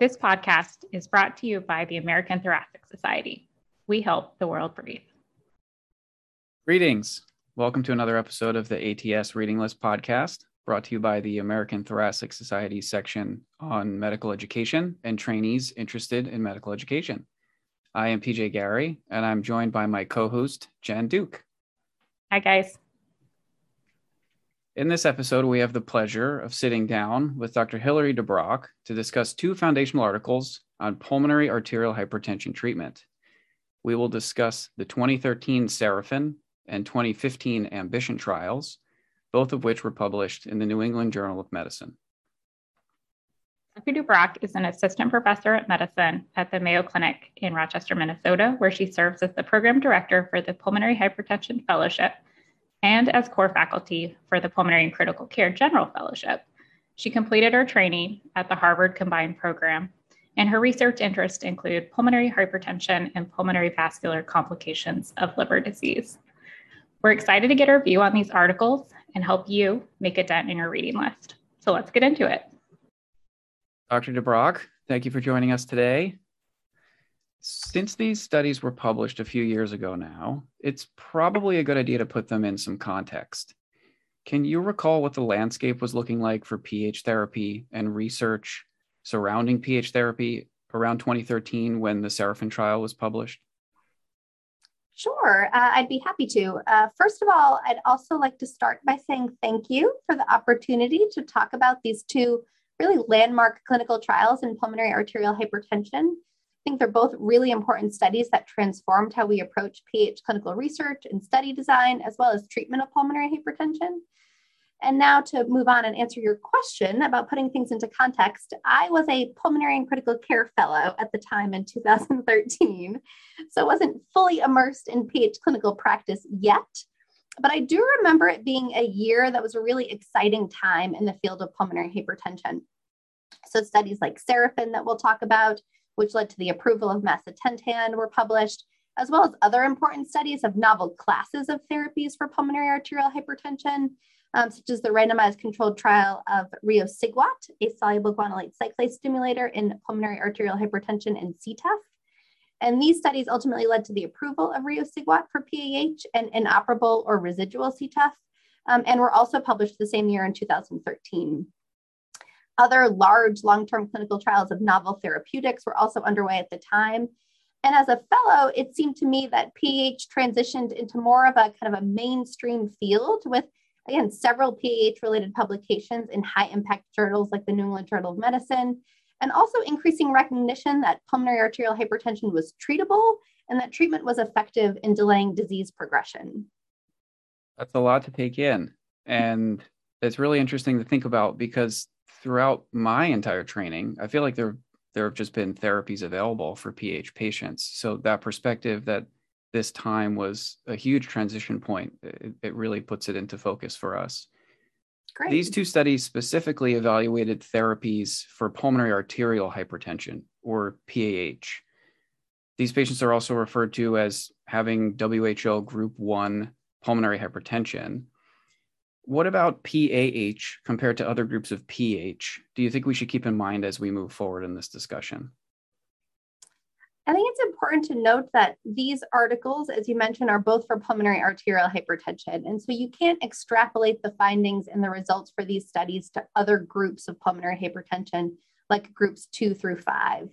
This podcast is brought to you by the American Thoracic Society. We help the world breathe. Greetings. Welcome to another episode of the ATS Reading List podcast, brought to you by the American Thoracic Society section on medical education and trainees interested in medical education. I am PJ Gary, and I'm joined by my co host, Jen Duke. Hi, guys. In this episode, we have the pleasure of sitting down with Dr. Hilary DuBrock to discuss two foundational articles on pulmonary arterial hypertension treatment. We will discuss the 2013 Seraphin and 2015 Ambition trials, both of which were published in the New England Journal of Medicine. Dr. DuBrock is an assistant professor at medicine at the Mayo Clinic in Rochester, Minnesota, where she serves as the program director for the Pulmonary Hypertension Fellowship and as core faculty for the Pulmonary and Critical Care General Fellowship. She completed her training at the Harvard Combined Program, and her research interests include pulmonary hypertension and pulmonary vascular complications of liver disease. We're excited to get her view on these articles and help you make a dent in your reading list. So let's get into it. Dr. DuBrock, thank you for joining us today. Since these studies were published a few years ago now, it's probably a good idea to put them in some context. Can you recall what the landscape was looking like for PH therapy and research surrounding PH therapy around 2013 when the Seraphin trial was published? Sure, uh, I'd be happy to. Uh, first of all, I'd also like to start by saying thank you for the opportunity to talk about these two really landmark clinical trials in pulmonary arterial hypertension think they're both really important studies that transformed how we approach PH clinical research and study design, as well as treatment of pulmonary hypertension. And now to move on and answer your question about putting things into context, I was a pulmonary and critical care fellow at the time in 2013. So I wasn't fully immersed in PH clinical practice yet. But I do remember it being a year that was a really exciting time in the field of pulmonary hypertension. So studies like Seraphin that we'll talk about, which led to the approval of macitentan, were published, as well as other important studies of novel classes of therapies for pulmonary arterial hypertension, um, such as the randomized controlled trial of riociguat, a soluble guanylate cyclase stimulator in pulmonary arterial hypertension and CTEPH. And these studies ultimately led to the approval of riociguat for PAH and inoperable or residual CTEPH, um, and were also published the same year in 2013. Other large long term clinical trials of novel therapeutics were also underway at the time. And as a fellow, it seemed to me that PH transitioned into more of a kind of a mainstream field with, again, several PH related publications in high impact journals like the New England Journal of Medicine, and also increasing recognition that pulmonary arterial hypertension was treatable and that treatment was effective in delaying disease progression. That's a lot to take in. And it's really interesting to think about because throughout my entire training, I feel like there there have just been therapies available for PH patients. So that perspective that this time was a huge transition point, it, it really puts it into focus for us. Great. These two studies specifically evaluated therapies for pulmonary arterial hypertension or PAH. These patients are also referred to as having WHO group 1 pulmonary hypertension what about PAH compared to other groups of PH? Do you think we should keep in mind as we move forward in this discussion? I think it's important to note that these articles, as you mentioned, are both for pulmonary arterial hypertension. And so you can't extrapolate the findings and the results for these studies to other groups of pulmonary hypertension, like groups two through five.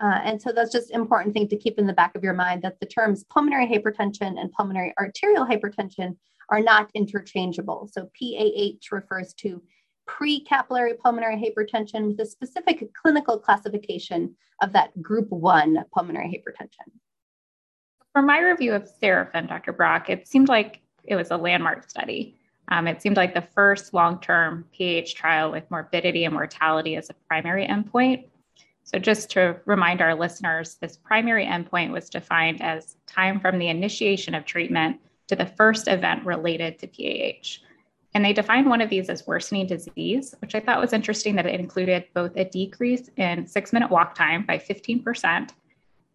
Uh, and so that's just important thing to keep in the back of your mind that the terms pulmonary hypertension and pulmonary arterial hypertension are not interchangeable. So PAH refers to pre-capillary pulmonary hypertension with a specific clinical classification of that group one pulmonary hypertension. For my review of Seraphin, Dr. Brock, it seemed like it was a landmark study. Um, it seemed like the first long term PH trial with morbidity and mortality as a primary endpoint. So, just to remind our listeners, this primary endpoint was defined as time from the initiation of treatment to the first event related to PAH. And they defined one of these as worsening disease, which I thought was interesting that it included both a decrease in six minute walk time by 15%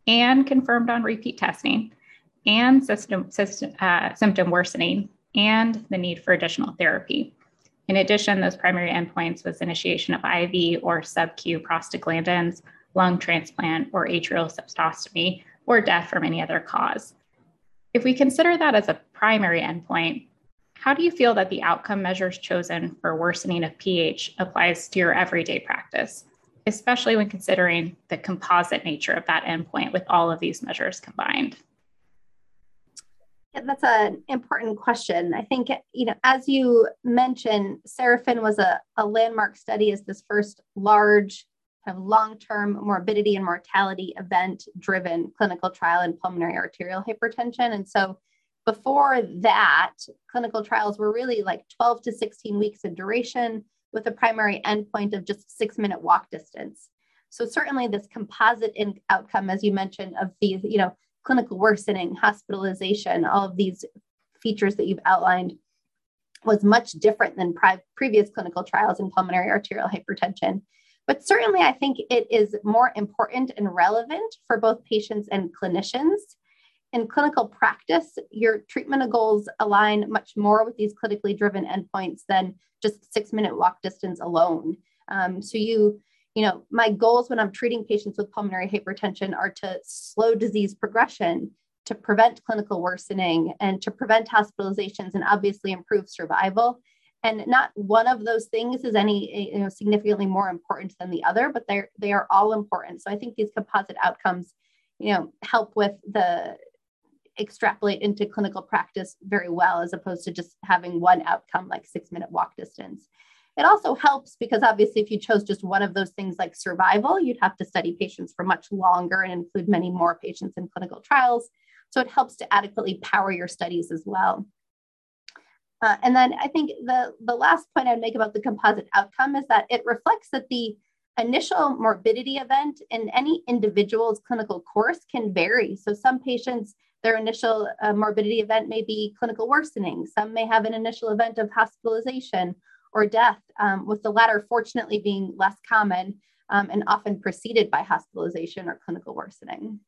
and confirmed on repeat testing and system, system uh, symptom worsening and the need for additional therapy. In addition, those primary endpoints was initiation of IV or sub-Q prostaglandins, lung transplant, or atrial septostomy, or death from any other cause. If we consider that as a primary endpoint, how do you feel that the outcome measures chosen for worsening of PH applies to your everyday practice, especially when considering the composite nature of that endpoint with all of these measures combined? Yeah, that's an important question. I think, you know, as you mentioned, Seraphin was a, a landmark study as this first large of long-term morbidity and mortality event-driven clinical trial in pulmonary arterial hypertension. And so before that, clinical trials were really like 12 to 16 weeks in duration with a primary endpoint of just six minute walk distance. So certainly this composite in outcome, as you mentioned, of these, you know, clinical worsening, hospitalization, all of these features that you've outlined was much different than pre- previous clinical trials in pulmonary arterial hypertension. But certainly, I think it is more important and relevant for both patients and clinicians in clinical practice, your treatment goals align much more with these clinically driven endpoints than just six minute walk distance alone. Um, so you, you know, my goals when I'm treating patients with pulmonary hypertension are to slow disease progression, to prevent clinical worsening, and to prevent hospitalizations and obviously improve survival. And not one of those things is any eh, you know, significantly more important than the other, but they're they are all important. So I think these composite outcomes, you know, help with the extrapolate into clinical practice very well as opposed to just having one outcome like six minute walk distance. It also helps because obviously, if you chose just one of those things like survival, you'd have to study patients for much longer and include many more patients in clinical trials. So it helps to adequately power your studies as well. Uh, and then I think the, the last point I'd make about the composite outcome is that it reflects that the initial morbidity event in any individual's clinical course can vary. So some patients their initial uh, morbidity event may be clinical worsening. Some may have an initial event of hospitalization or death, um, with the latter fortunately being less common um, and often preceded by hospitalization or clinical worsening.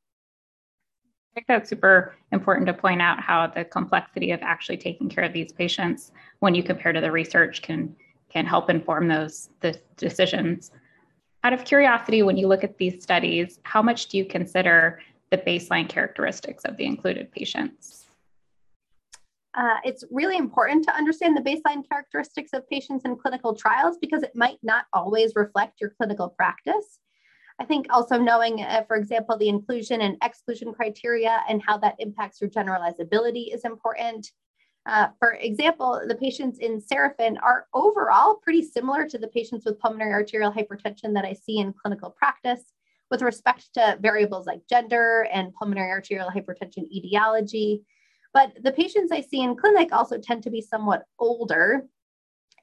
I think that's super important to point out how the complexity of actually taking care of these patients when you compare to the research can can help inform those the decisions. Out of curiosity, when you look at these studies, how much do you consider the baseline characteristics of the included patients? Uh, it's really important to understand the baseline characteristics of patients in clinical trials because it might not always reflect your clinical practice. I think also knowing, uh, for example, the inclusion and exclusion criteria and how that impacts your generalizability is important. Uh, for example, the patients in Seraphin are overall pretty similar to the patients with pulmonary arterial hypertension that I see in clinical practice with respect to variables like gender and pulmonary arterial hypertension etiology. But the patients I see in clinic also tend to be somewhat older.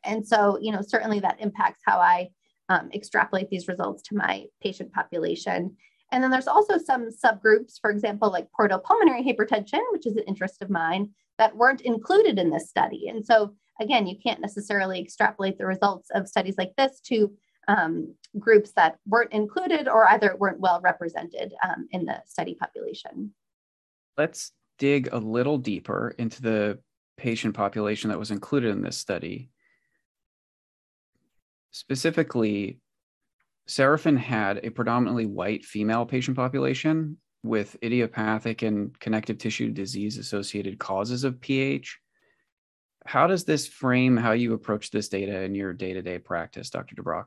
And so, you know, certainly that impacts how I um, extrapolate these results to my patient population. And then there's also some subgroups, for example, like portopulmonary hypertension, which is an interest of mine, that weren't included in this study. And so, again, you can't necessarily extrapolate the results of studies like this to um, groups that weren't included or either weren't well represented um, in the study population. Let's dig a little deeper into the patient population that was included in this study. Specifically, Seraphin had a predominantly white female patient population with idiopathic and connective tissue disease associated causes of PH. How does this frame how you approach this data in your day to day practice, Dr. DuBrock?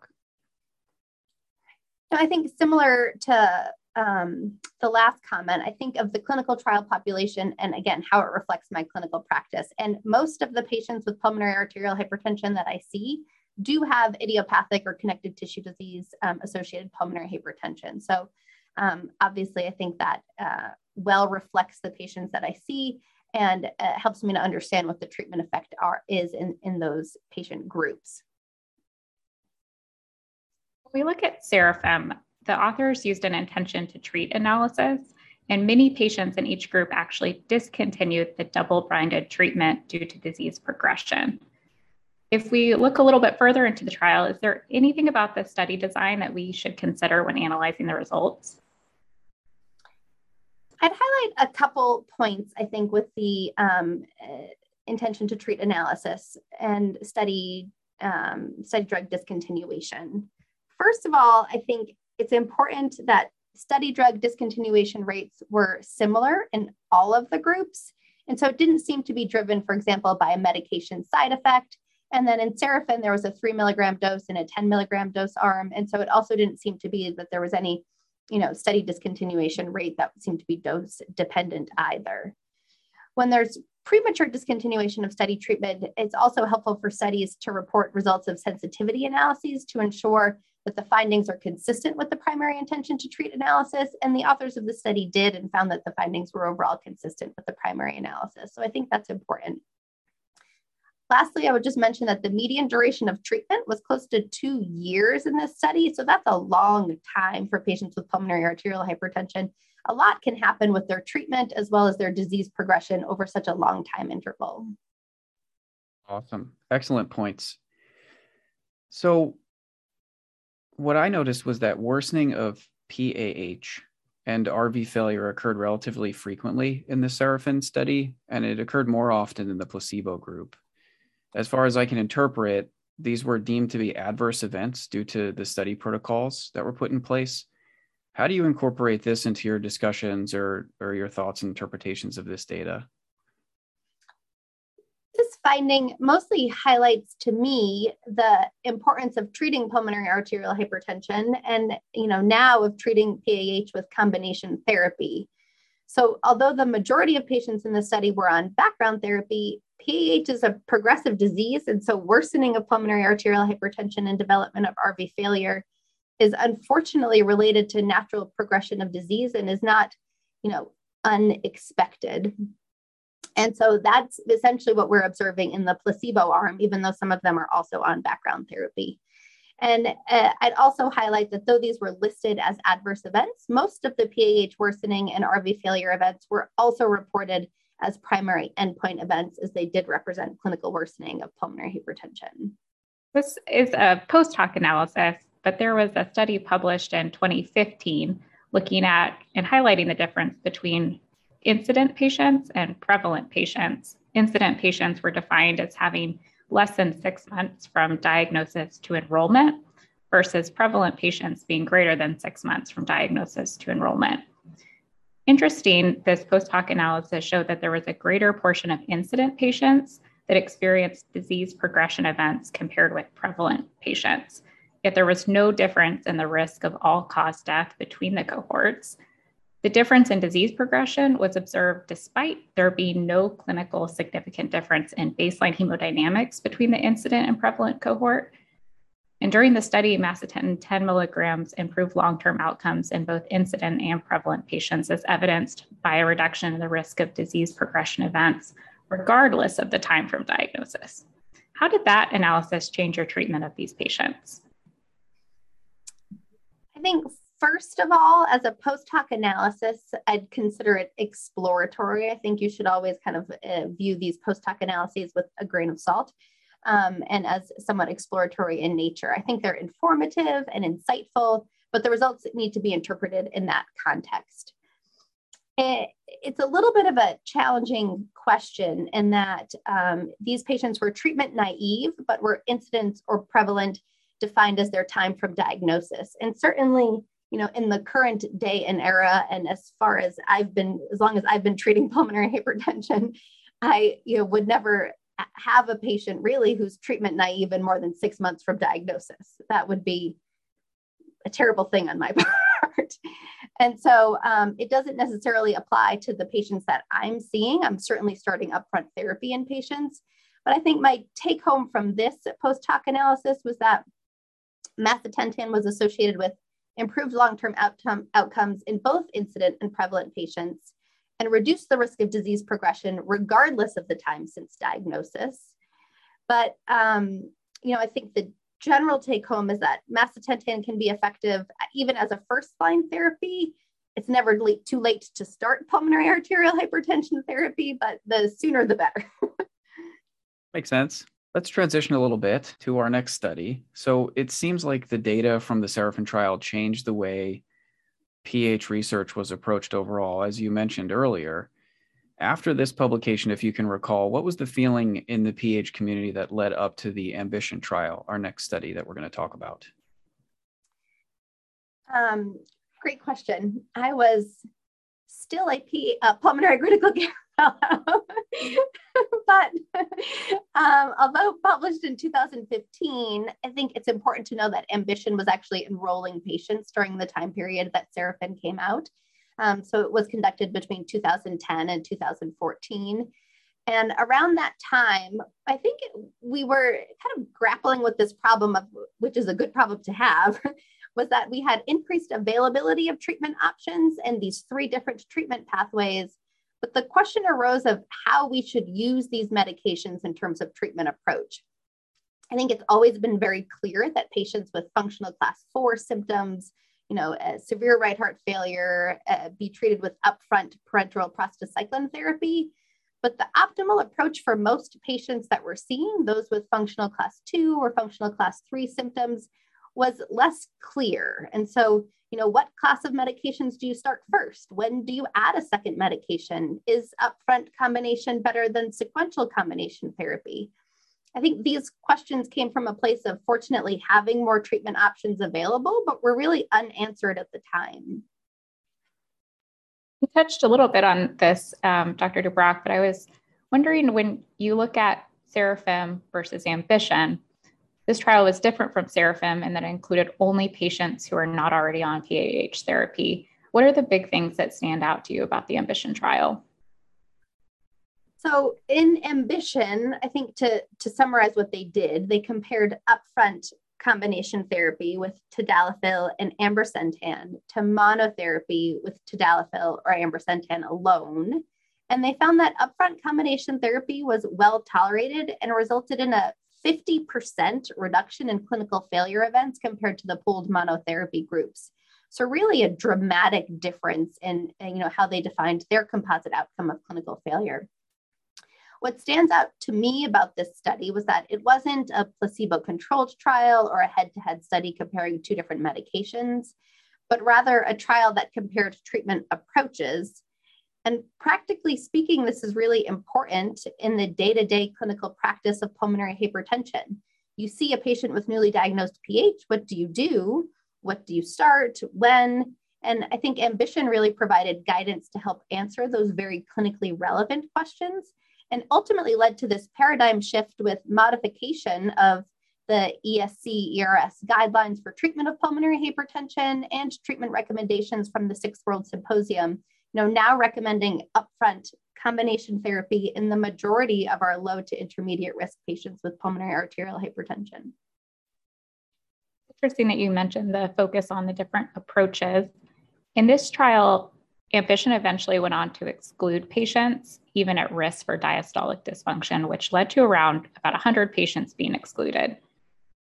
I think similar to um, the last comment, I think of the clinical trial population and again, how it reflects my clinical practice. And most of the patients with pulmonary arterial hypertension that I see do have idiopathic or connective tissue disease um, associated pulmonary hypertension. So um, obviously, I think that uh, well reflects the patients that I see and uh, helps me to understand what the treatment effect are, is in, in those patient groups. When we look at Seraphin, the authors used an intention to treat analysis, and many patients in each group actually discontinued the double blinded treatment due to disease progression. If we look a little bit further into the trial, is there anything about the study design that we should consider when analyzing the results? I'd highlight a couple points, I think, with the um, uh, intention to treat analysis and study um, study drug discontinuation. First of all, I think it's important that study drug discontinuation rates were similar in all of the groups. And so it didn't seem to be driven, for example, by a medication side effect. And then in Seraphin, there was a three milligram dose and a 10 milligram dose arm. And so it also didn't seem to be that there was any, you know, study discontinuation rate that seemed to be dose dependent either. When there's premature discontinuation of study treatment, it's also helpful for studies to report results of sensitivity analyses to ensure that the findings are consistent with the primary intention to treat analysis. And the authors of the study did and found that the findings were overall consistent with the primary analysis. So I think that's important. Lastly, I would just mention that the median duration of treatment was close to two years in this study. So that's a long time for patients with pulmonary arterial hypertension. A lot can happen with their treatment as well as their disease progression over such a long time interval. Awesome. Excellent points. So, what I noticed was that worsening of PAH and RV failure occurred relatively frequently in the Seraphin study, and it occurred more often in the placebo group. As far as I can interpret, these were deemed to be adverse events due to the study protocols that were put in place. How do you incorporate this into your discussions or, or your thoughts and interpretations of this data? this finding mostly highlights to me the importance of treating pulmonary arterial hypertension and you know now of treating PAH with combination therapy. So although the majority of patients in the study were on background therapy, PAH is a progressive disease and so worsening of pulmonary arterial hypertension and development of RV failure is unfortunately related to natural progression of disease and is not, you know, unexpected. And so that's essentially what we're observing in the placebo arm, even though some of them are also on background therapy. And uh, I'd also highlight that though these were listed as adverse events, most of the PAH worsening and RV failure events were also reported as primary endpoint events as they did represent clinical worsening of pulmonary hypertension. This is a post hoc analysis, but there was a study published in 2015 looking at and highlighting the difference between incident patients and prevalent patients. Incident patients were defined as having less than six months from diagnosis to enrollment versus prevalent patients being greater than six months from diagnosis to enrollment. Interesting, this post hoc analysis showed that there was a greater portion of incident patients that experienced disease progression events compared with prevalent patients. Yet there was no difference in the risk of all cause death between the cohorts, the difference in disease progression was observed despite there being no clinical significant difference in baseline hemodynamics between the incident and prevalent cohort. And during the study, macitentan 10 milligrams improved long term outcomes in both incident and prevalent patients, as evidenced by a reduction in the risk of disease progression events, regardless of the time from diagnosis. How did that analysis change your treatment of these patients? I think first of all, as a post hoc analysis, I'd consider it exploratory. I think you should always kind of uh, view these post hoc analyses with a grain of salt um, and as somewhat exploratory in nature. I think they're informative and insightful, but the results need to be interpreted in that context. It, it's a little bit of a challenging question in that um, these patients were treatment naive, but were incidence or prevalent defined as their time from diagnosis. And certainly, you know, in the current day and era, and as far as I've been, as long as I've been treating pulmonary hypertension, I, you know, would never have a patient really who's treatment naive and more than six months from diagnosis. That would be a terrible thing on my part. and so um, it doesn't necessarily apply to the patients that I'm seeing. I'm certainly starting upfront therapy in patients. But I think my take home from this post hoc analysis was that macitentan was associated with improved long-term outcome, outcomes in both incident and prevalent patients, and reduce the risk of disease progression regardless of the time since diagnosis. But um, you know, I think the general take home is that macitentan can be effective even as a first line therapy. It's never late, too late to start pulmonary arterial hypertension therapy, but the sooner the better. Makes sense. Let's transition a little bit to our next study. So it seems like the data from the Seraphin trial changed the way PH research was approached overall, as you mentioned earlier. After this publication, if you can recall, what was the feeling in the PH community that led up to the Ambition trial, our next study that we're going to talk about? Um, great question. I was still a P, uh, pulmonary critical care fellow, um, although published in 2015, I think it's important to know that Ambition was actually enrolling patients during the time period that Seraphin came out. Um, so it was conducted between 2010 and 2014. And around that time, I think we were kind of grappling with this problem of, which is a good problem to have, was that we had increased availability of treatment options and these three different treatment pathways. But the question arose of how we should use these medications in terms of treatment approach. I think it's always been very clear that patients with functional class four symptoms, you know, severe right heart failure, uh, be treated with upfront parenteral prostacyclin therapy. But the optimal approach for most patients that we're seeing, those with functional class two or functional class three symptoms, was less clear. And so, you know, what class of medications do you start first? When do you add a second medication? Is upfront combination better than sequential combination therapy? I think these questions came from a place of fortunately having more treatment options available, but were really unanswered at the time. You touched a little bit on this, um, Dr. DuBrock, but I was wondering when you look at Seraphin versus Ambition, this trial was different from Seraphin in that it included only patients who are not already on PAH therapy. What are the big things that stand out to you about the Ambition trial? So in Ambition, I think to, to summarize what they did, they compared upfront combination therapy with tadalafil and ambrisentan to monotherapy with tadalafil or ambrisentan alone. And they found that upfront combination therapy was well tolerated and resulted in a 50% reduction in clinical failure events compared to the pooled monotherapy groups. So really a dramatic difference in, you know, how they defined their composite outcome of clinical failure. What stands out to me about this study was that it wasn't a placebo controlled trial or a head to head study comparing two different medications, but rather a trial that compared treatment approaches and practically speaking, this is really important in the day to day clinical practice of pulmonary hypertension. You see a patient with newly diagnosed PH, what do you do? What do you start? When? And I think Ambition really provided guidance to help answer those very clinically relevant questions and ultimately led to this paradigm shift with modification of the ESC ERS guidelines for treatment of pulmonary hypertension and treatment recommendations from the Sixth World Symposium you know, now recommending upfront combination therapy in the majority of our low to intermediate risk patients with pulmonary arterial hypertension. Interesting that you mentioned the focus on the different approaches. In this trial, Ambition eventually went on to exclude patients even at risk for diastolic dysfunction, which led to around about 100 patients being excluded.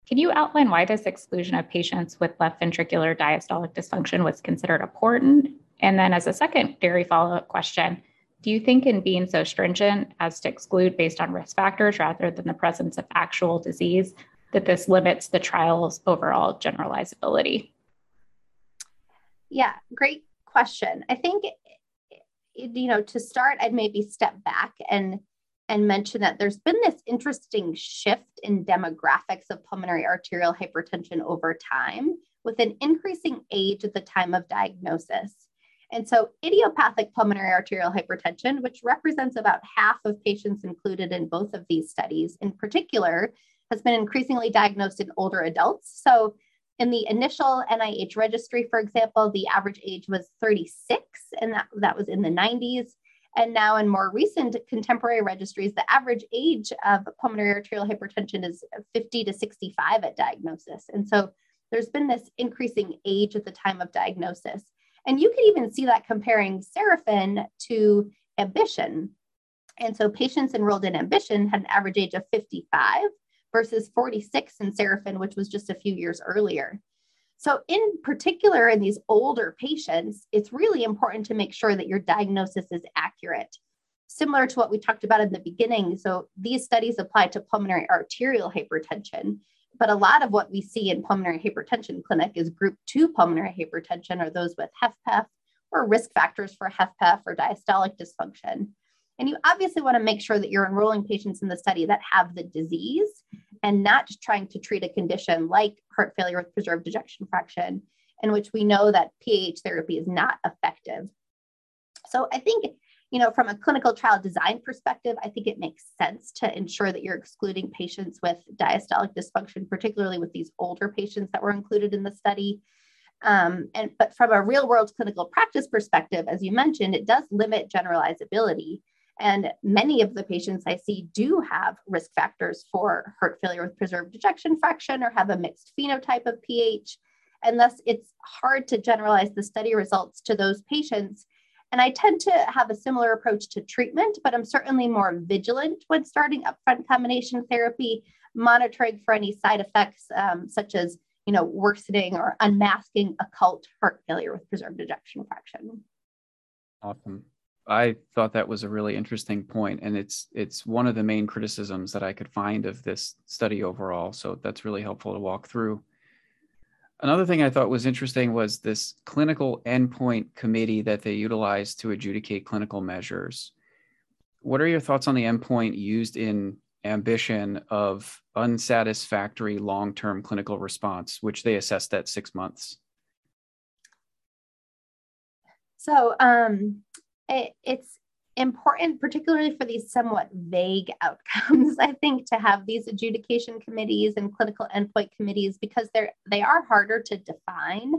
Can you outline why this exclusion of patients with left ventricular diastolic dysfunction was considered important and then, as a secondary follow up question, do you think in being so stringent as to exclude based on risk factors rather than the presence of actual disease, that this limits the trial's overall generalizability? Yeah, great question. I think, you know, to start, I'd maybe step back and and mention that there's been this interesting shift in demographics of pulmonary arterial hypertension over time with an increasing age at the time of diagnosis. And so, idiopathic pulmonary arterial hypertension, which represents about half of patients included in both of these studies, in particular, has been increasingly diagnosed in older adults. So, in the initial NIH registry, for example, the average age was 36, and that, that was in the 90s. And now, in more recent contemporary registries, the average age of pulmonary arterial hypertension is 50 to 65 at diagnosis. And so, there's been this increasing age at the time of diagnosis. And you could even see that comparing Seraphin to Ambition. And so patients enrolled in Ambition had an average age of 55 versus 46 in Seraphin, which was just a few years earlier. So, in particular, in these older patients, it's really important to make sure that your diagnosis is accurate. Similar to what we talked about in the beginning. So, these studies apply to pulmonary arterial hypertension. But a lot of what we see in pulmonary hypertension clinic is group two pulmonary hypertension or those with HFpEF or risk factors for HFpEF or diastolic dysfunction. And you obviously want to make sure that you're enrolling patients in the study that have the disease and not just trying to treat a condition like heart failure with preserved ejection fraction. in which we know that PAH therapy is not effective. So I think, you know, from a clinical trial design perspective, I think it makes sense to ensure that you're excluding patients with diastolic dysfunction, particularly with these older patients that were included in the study. Um, and but from a real world clinical practice perspective, as you mentioned, it does limit generalizability. And many of the patients I see do have risk factors for heart failure with preserved ejection fraction or have a mixed phenotype of PH. And thus, it's hard to generalize the study results to those patients. And I tend to have a similar approach to treatment, but I'm certainly more vigilant when starting upfront combination therapy, monitoring for any side effects um, such as you know, worsening or unmasking occult heart failure with preserved ejection fraction. Awesome. I thought that was a really interesting point, and it's it's one of the main criticisms that I could find of this study overall. So that's really helpful to walk through. Another thing I thought was interesting was this clinical endpoint committee that they utilized to adjudicate clinical measures. What are your thoughts on the endpoint used in ambition of unsatisfactory long-term clinical response, which they assessed at six months? So um, it, it's important, particularly for these somewhat vague outcomes, I think, to have these adjudication committees and clinical endpoint committees because they're they are harder to define.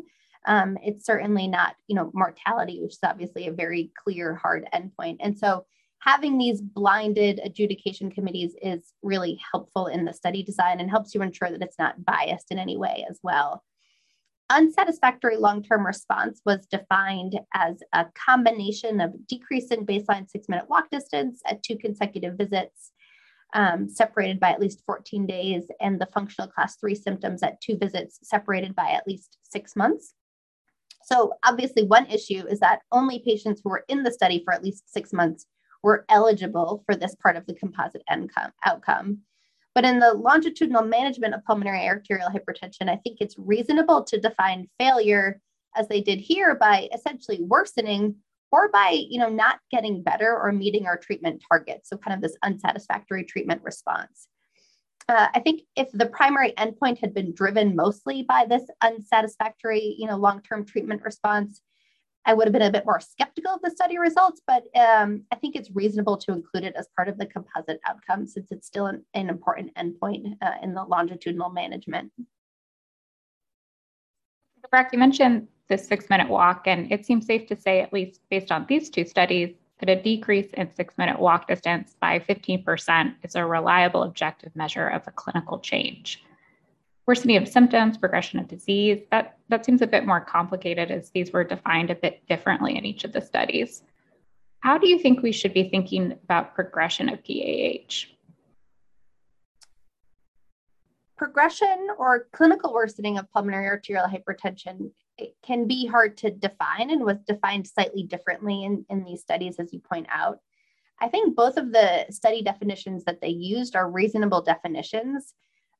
Um, it's certainly not, you know, mortality, which is obviously a very clear, hard endpoint. And so having these blinded adjudication committees is really helpful in the study design and helps you ensure that it's not biased in any way as well. Unsatisfactory long term response was defined as a combination of decrease in baseline six minute walk distance at two consecutive visits, um, separated by at least 14 days, and the functional class three symptoms at two visits, separated by at least six months. So, obviously, one issue is that only patients who were in the study for at least six months were eligible for this part of the composite outcome. But in the longitudinal management of pulmonary arterial hypertension, I think it's reasonable to define failure as they did here by essentially worsening or by you know not getting better or meeting our treatment targets. So kind of this unsatisfactory treatment response. Uh, i think if the primary endpoint had been driven mostly by this unsatisfactory you know long-term treatment response I would have been a bit more skeptical of the study results, but um, I think it's reasonable to include it as part of the composite outcome since it's still an, an important endpoint uh, in the longitudinal management. Brock, you mentioned the six minute walk, and it seems safe to say, at least based on these two studies, that a decrease in six minute walk distance by 15% is a reliable objective measure of a clinical change worsening of symptoms, progression of disease, that, that seems a bit more complicated as these were defined a bit differently in each of the studies. How do you think we should be thinking about progression of PAH? Progression or clinical worsening of pulmonary arterial hypertension it can be hard to define and was defined slightly differently in, in these studies, as you point out. I think both of the study definitions that they used are reasonable definitions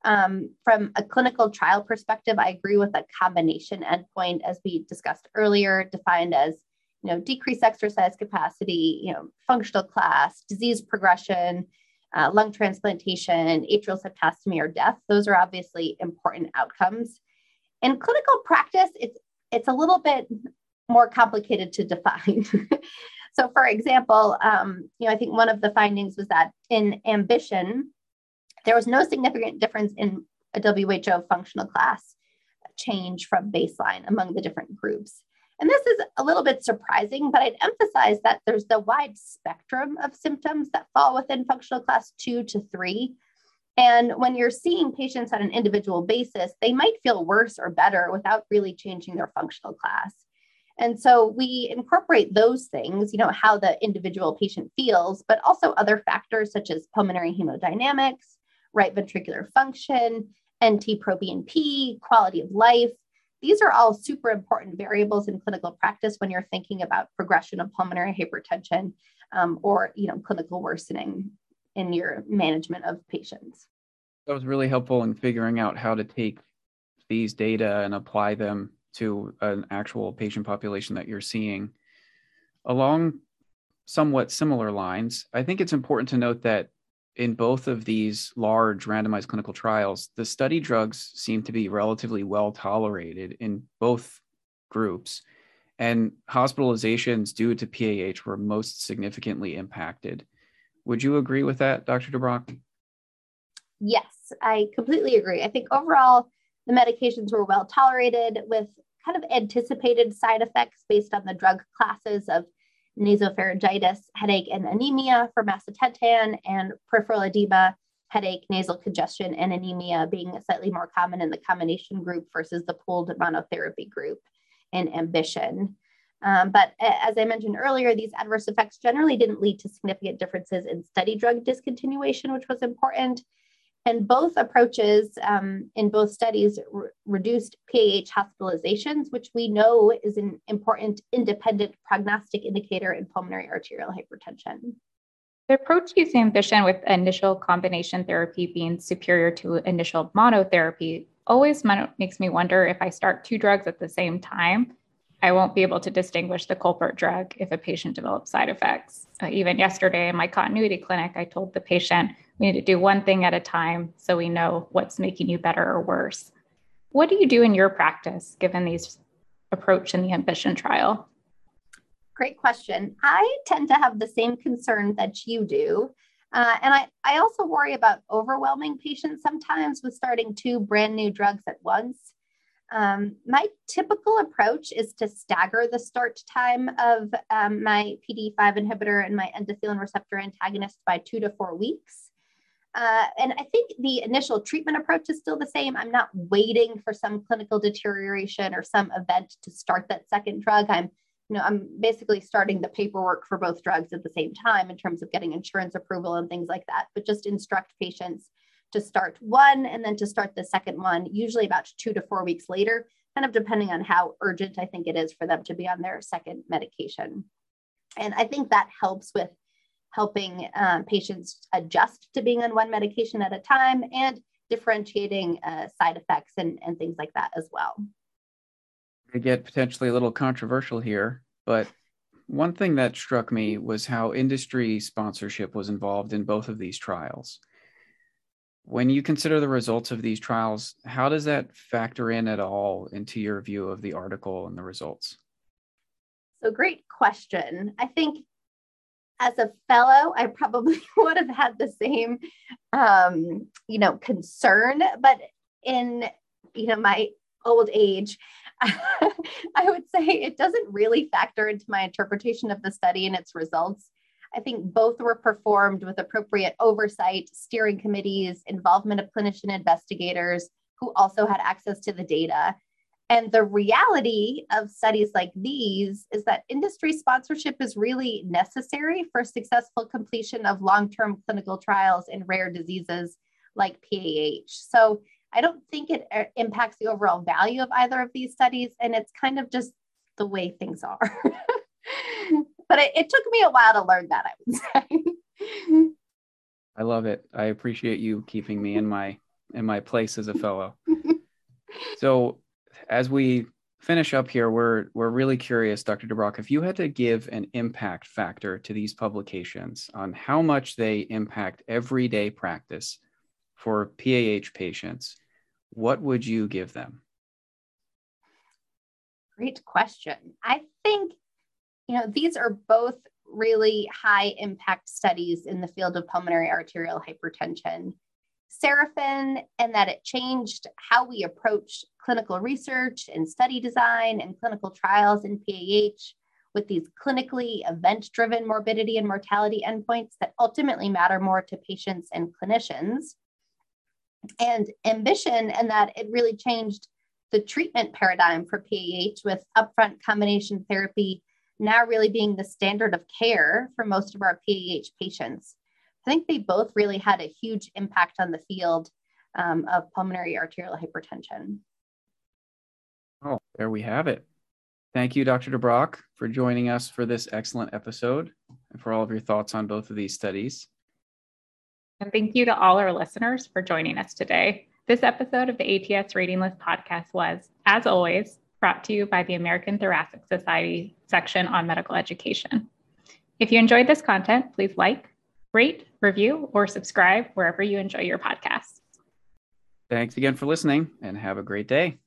um, from a clinical trial perspective, I agree with a combination endpoint, as we discussed earlier, defined as you know decreased exercise capacity, you know functional class, disease progression, uh, lung transplantation, atrial septostomy, or death. Those are obviously important outcomes. In clinical practice, it's it's a little bit more complicated to define. so, for example, um, you know, I think one of the findings was that in ambition, there was no significant difference in a WHO functional class change from baseline among the different groups. And this is a little bit surprising, but I'd emphasize that there's the wide spectrum of symptoms that fall within functional class two to three. And when you're seeing patients on an individual basis, they might feel worse or better without really changing their functional class. And so we incorporate those things, you know, how the individual patient feels, but also other factors such as pulmonary hemodynamics, right ventricular function, NT-proBNP, quality of life. These are all super important variables in clinical practice when you're thinking about progression of pulmonary hypertension um, or you know clinical worsening in your management of patients. That was really helpful in figuring out how to take these data and apply them to an actual patient population that you're seeing. Along somewhat similar lines, I think it's important to note that in both of these large randomized clinical trials, the study drugs seem to be relatively well tolerated in both groups, and hospitalizations due to PAH were most significantly impacted. Would you agree with that, Dr. DuBrock? Yes, I completely agree. I think overall, the medications were well tolerated with kind of anticipated side effects based on the drug classes of nasopharyngitis, headache, and anemia for macitentan, and peripheral edema, headache, nasal congestion, and anemia being slightly more common in the combination group versus the pooled monotherapy group in ambition. Um, but as I mentioned earlier, these adverse effects generally didn't lead to significant differences in study drug discontinuation, which was important. And both approaches um, in both studies re- reduced PAH hospitalizations, which we know is an important independent prognostic indicator in pulmonary arterial hypertension. The approach used ambition with initial combination therapy being superior to initial monotherapy always makes me wonder if I start two drugs at the same time, I won't be able to distinguish the culprit drug if a patient develops side effects. Uh, even yesterday in my continuity clinic, I told the patient we need to do one thing at a time so we know what's making you better or worse. What do you do in your practice given these approach in the ambition trial? Great question. I tend to have the same concern that you do. Uh, and I, I also worry about overwhelming patients sometimes with starting two brand new drugs at once. Um, my typical approach is to stagger the start time of um, my PD5 inhibitor and my endothelin receptor antagonist by two to four weeks. Uh, and I think the initial treatment approach is still the same. I'm not waiting for some clinical deterioration or some event to start that second drug. I'm, you know, I'm basically starting the paperwork for both drugs at the same time in terms of getting insurance approval and things like that. But just instruct patients to start one and then to start the second one, usually about two to four weeks later, kind of depending on how urgent I think it is for them to be on their second medication. And I think that helps with helping um, patients adjust to being on one medication at a time and differentiating uh, side effects and, and things like that as well. I get potentially a little controversial here, but one thing that struck me was how industry sponsorship was involved in both of these trials. When you consider the results of these trials, how does that factor in at all into your view of the article and the results? So, great question. I think as a fellow, I probably would have had the same, um, you know, concern. But in, you know, my old age, I would say it doesn't really factor into my interpretation of the study and its results. I think both were performed with appropriate oversight, steering committees, involvement of clinician investigators who also had access to the data. And the reality of studies like these is that industry sponsorship is really necessary for successful completion of long term clinical trials in rare diseases like PAH. So I don't think it uh, impacts the overall value of either of these studies. And it's kind of just the way things are. but it, it took me a while to learn that, I would say. I love it. I appreciate you keeping me in my in my place as a fellow. so as we finish up here, we're we're really curious, Dr. DuBrock, if you had to give an impact factor to these publications on how much they impact everyday practice for PAH patients, what would you give them? Great question. I think you know, these are both really high impact studies in the field of pulmonary arterial hypertension. Seraphin, and that it changed how we approach clinical research and study design and clinical trials in PAH with these clinically event driven morbidity and mortality endpoints that ultimately matter more to patients and clinicians. And ambition, and that it really changed the treatment paradigm for PAH with upfront combination therapy now really being the standard of care for most of our PAH patients. I think they both really had a huge impact on the field um, of pulmonary arterial hypertension. Oh, there we have it. Thank you, Dr. DuBrock, for joining us for this excellent episode and for all of your thoughts on both of these studies. And thank you to all our listeners for joining us today. This episode of the ATS Reading List podcast was, as always, brought to you by the American Thoracic Society section on medical education. If you enjoyed this content, please like, rate, review, or subscribe wherever you enjoy your podcasts. Thanks again for listening and have a great day.